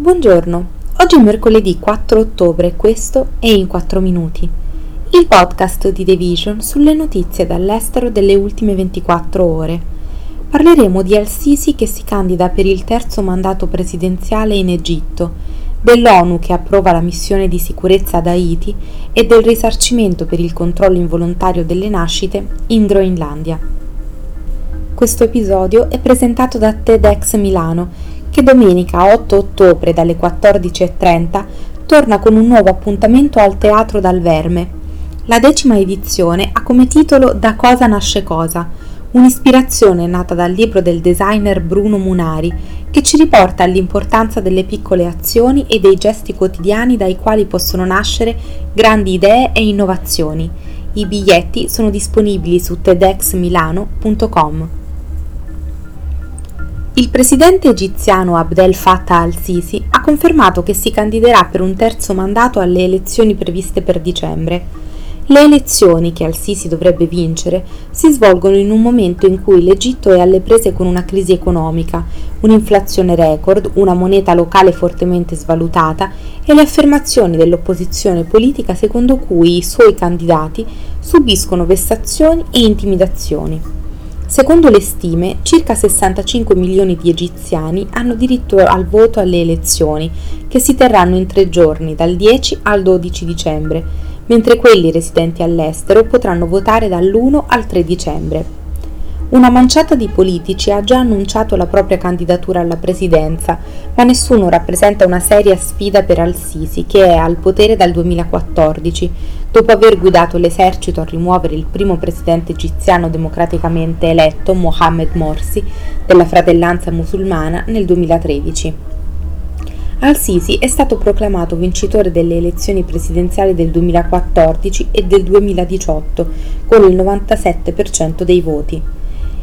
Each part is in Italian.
Buongiorno, oggi è mercoledì 4 ottobre e questo è In 4 Minuti, il podcast di The Vision sulle notizie dall'estero delle ultime 24 ore. Parleremo di Al-Sisi che si candida per il terzo mandato presidenziale in Egitto, dell'ONU che approva la missione di sicurezza ad Haiti e del risarcimento per il controllo involontario delle nascite in Groenlandia. Questo episodio è presentato da TEDx Milano che domenica 8 ottobre dalle 14.30 torna con un nuovo appuntamento al Teatro dal Verme. La decima edizione ha come titolo Da cosa nasce cosa, un'ispirazione nata dal libro del designer Bruno Munari, che ci riporta all'importanza delle piccole azioni e dei gesti quotidiani dai quali possono nascere grandi idee e innovazioni. I biglietti sono disponibili su tedxmilano.com. Il presidente egiziano Abdel Fattah al-Sisi ha confermato che si candiderà per un terzo mandato alle elezioni previste per dicembre. Le elezioni che al-Sisi dovrebbe vincere si svolgono in un momento in cui l'Egitto è alle prese con una crisi economica, un'inflazione record, una moneta locale fortemente svalutata e le affermazioni dell'opposizione politica secondo cui i suoi candidati subiscono vessazioni e intimidazioni. Secondo le stime, circa 65 milioni di egiziani hanno diritto al voto alle elezioni, che si terranno in tre giorni, dal 10 al 12 dicembre, mentre quelli residenti all'estero potranno votare dall'1 al 3 dicembre. Una manciata di politici ha già annunciato la propria candidatura alla presidenza, ma nessuno rappresenta una seria sfida per Al-Sisi, che è al potere dal 2014, dopo aver guidato l'esercito a rimuovere il primo presidente egiziano democraticamente eletto, Mohamed Morsi, della fratellanza musulmana nel 2013. Al-Sisi è stato proclamato vincitore delle elezioni presidenziali del 2014 e del 2018 con il 97% dei voti.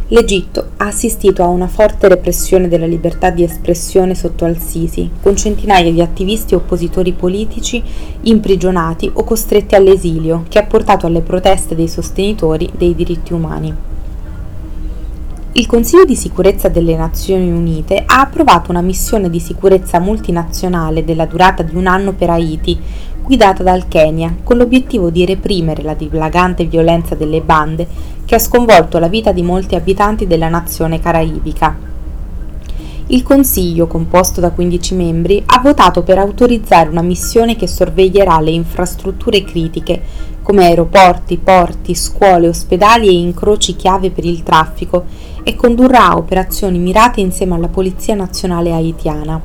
L'Egitto ha assistito a una forte repressione della libertà di espressione sotto Al-Sisi, con centinaia di attivisti e oppositori politici imprigionati o costretti all'esilio, che ha portato alle proteste dei sostenitori dei diritti umani. Il Consiglio di sicurezza delle Nazioni Unite ha approvato una missione di sicurezza multinazionale della durata di un anno per Haiti, guidata dal Kenya, con l'obiettivo di reprimere la dilagante violenza delle bande che ha sconvolto la vita di molti abitanti della nazione caraibica. Il Consiglio, composto da 15 membri, ha votato per autorizzare una missione che sorveglierà le infrastrutture critiche come aeroporti, porti, scuole, ospedali e incroci chiave per il traffico e condurrà operazioni mirate insieme alla Polizia Nazionale haitiana.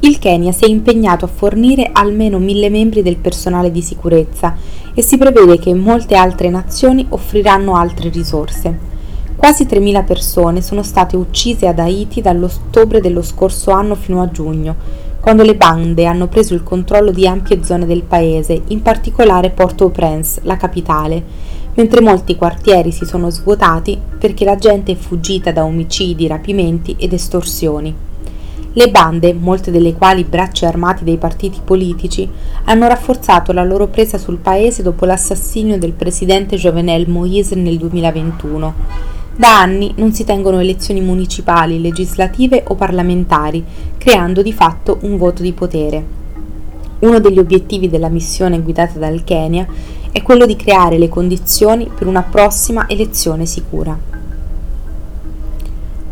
Il Kenya si è impegnato a fornire almeno mille membri del personale di sicurezza e si prevede che molte altre nazioni offriranno altre risorse. Quasi 3.000 persone sono state uccise ad Haiti dall'ottobre dello scorso anno fino a giugno, quando le bande hanno preso il controllo di ampie zone del paese, in particolare Port-au-Prince, la capitale, mentre molti quartieri si sono svuotati perché la gente è fuggita da omicidi, rapimenti ed estorsioni. Le bande, molte delle quali bracci armati dei partiti politici, hanno rafforzato la loro presa sul paese dopo l'assassinio del presidente Jovenel Moïse nel 2021. Da anni non si tengono elezioni municipali, legislative o parlamentari, creando di fatto un voto di potere. Uno degli obiettivi della missione guidata dal Kenya è quello di creare le condizioni per una prossima elezione sicura.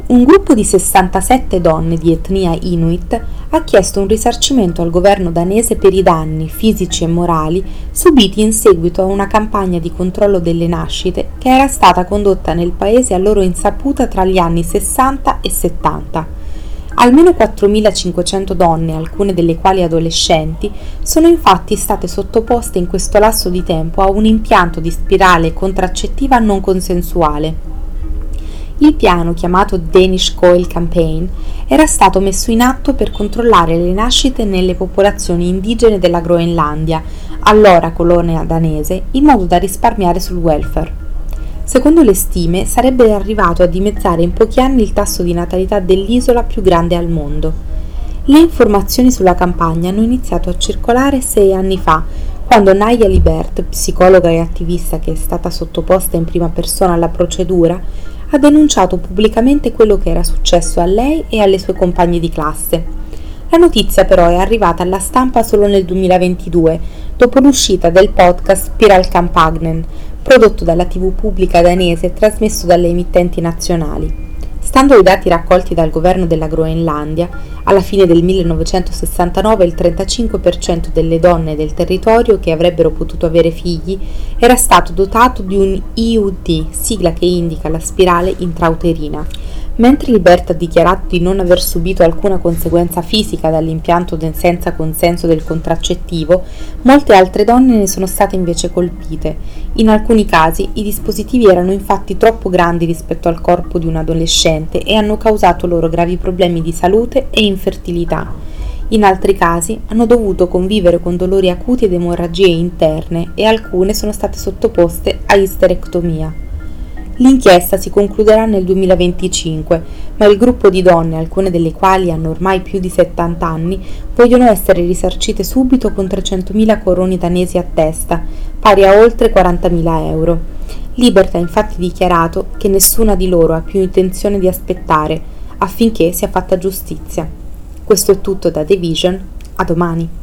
Un gruppo di 67 donne di etnia Inuit ha chiesto un risarcimento al governo danese per i danni fisici e morali subiti in seguito a una campagna di controllo delle nascite che era stata condotta nel paese a loro insaputa tra gli anni 60 e 70. Almeno 4.500 donne, alcune delle quali adolescenti, sono infatti state sottoposte in questo lasso di tempo a un impianto di spirale contraccettiva non consensuale il piano, chiamato Danish Coil Campaign, era stato messo in atto per controllare le nascite nelle popolazioni indigene della Groenlandia, allora colonia danese, in modo da risparmiare sul welfare. Secondo le stime, sarebbe arrivato a dimezzare in pochi anni il tasso di natalità dell'isola più grande al mondo. Le informazioni sulla campagna hanno iniziato a circolare sei anni fa, quando Naya Libert, psicologa e attivista che è stata sottoposta in prima persona alla procedura, ha denunciato pubblicamente quello che era successo a lei e alle sue compagne di classe. La notizia però è arrivata alla stampa solo nel 2022, dopo l'uscita del podcast Spiral Campagnen, prodotto dalla TV pubblica danese e trasmesso dalle emittenti nazionali. Stando ai dati raccolti dal governo della Groenlandia, alla fine del 1969 il 35% delle donne del territorio che avrebbero potuto avere figli era stato dotato di un IUD, sigla che indica la spirale intrauterina. Mentre Liberta ha dichiarato di non aver subito alcuna conseguenza fisica dall'impianto senza consenso del contraccettivo, molte altre donne ne sono state invece colpite. In alcuni casi i dispositivi erano infatti troppo grandi rispetto al corpo di un adolescente e hanno causato loro gravi problemi di salute e infertilità. In altri casi hanno dovuto convivere con dolori acuti ed emorragie interne e alcune sono state sottoposte a isterectomia. L'inchiesta si concluderà nel 2025, ma il gruppo di donne, alcune delle quali hanno ormai più di 70 anni, vogliono essere risarcite subito con 300.000 coroni danesi a testa, pari a oltre 40.000 euro. Liberta ha infatti dichiarato che nessuna di loro ha più intenzione di aspettare affinché sia fatta giustizia. Questo è tutto da The Vision, a domani.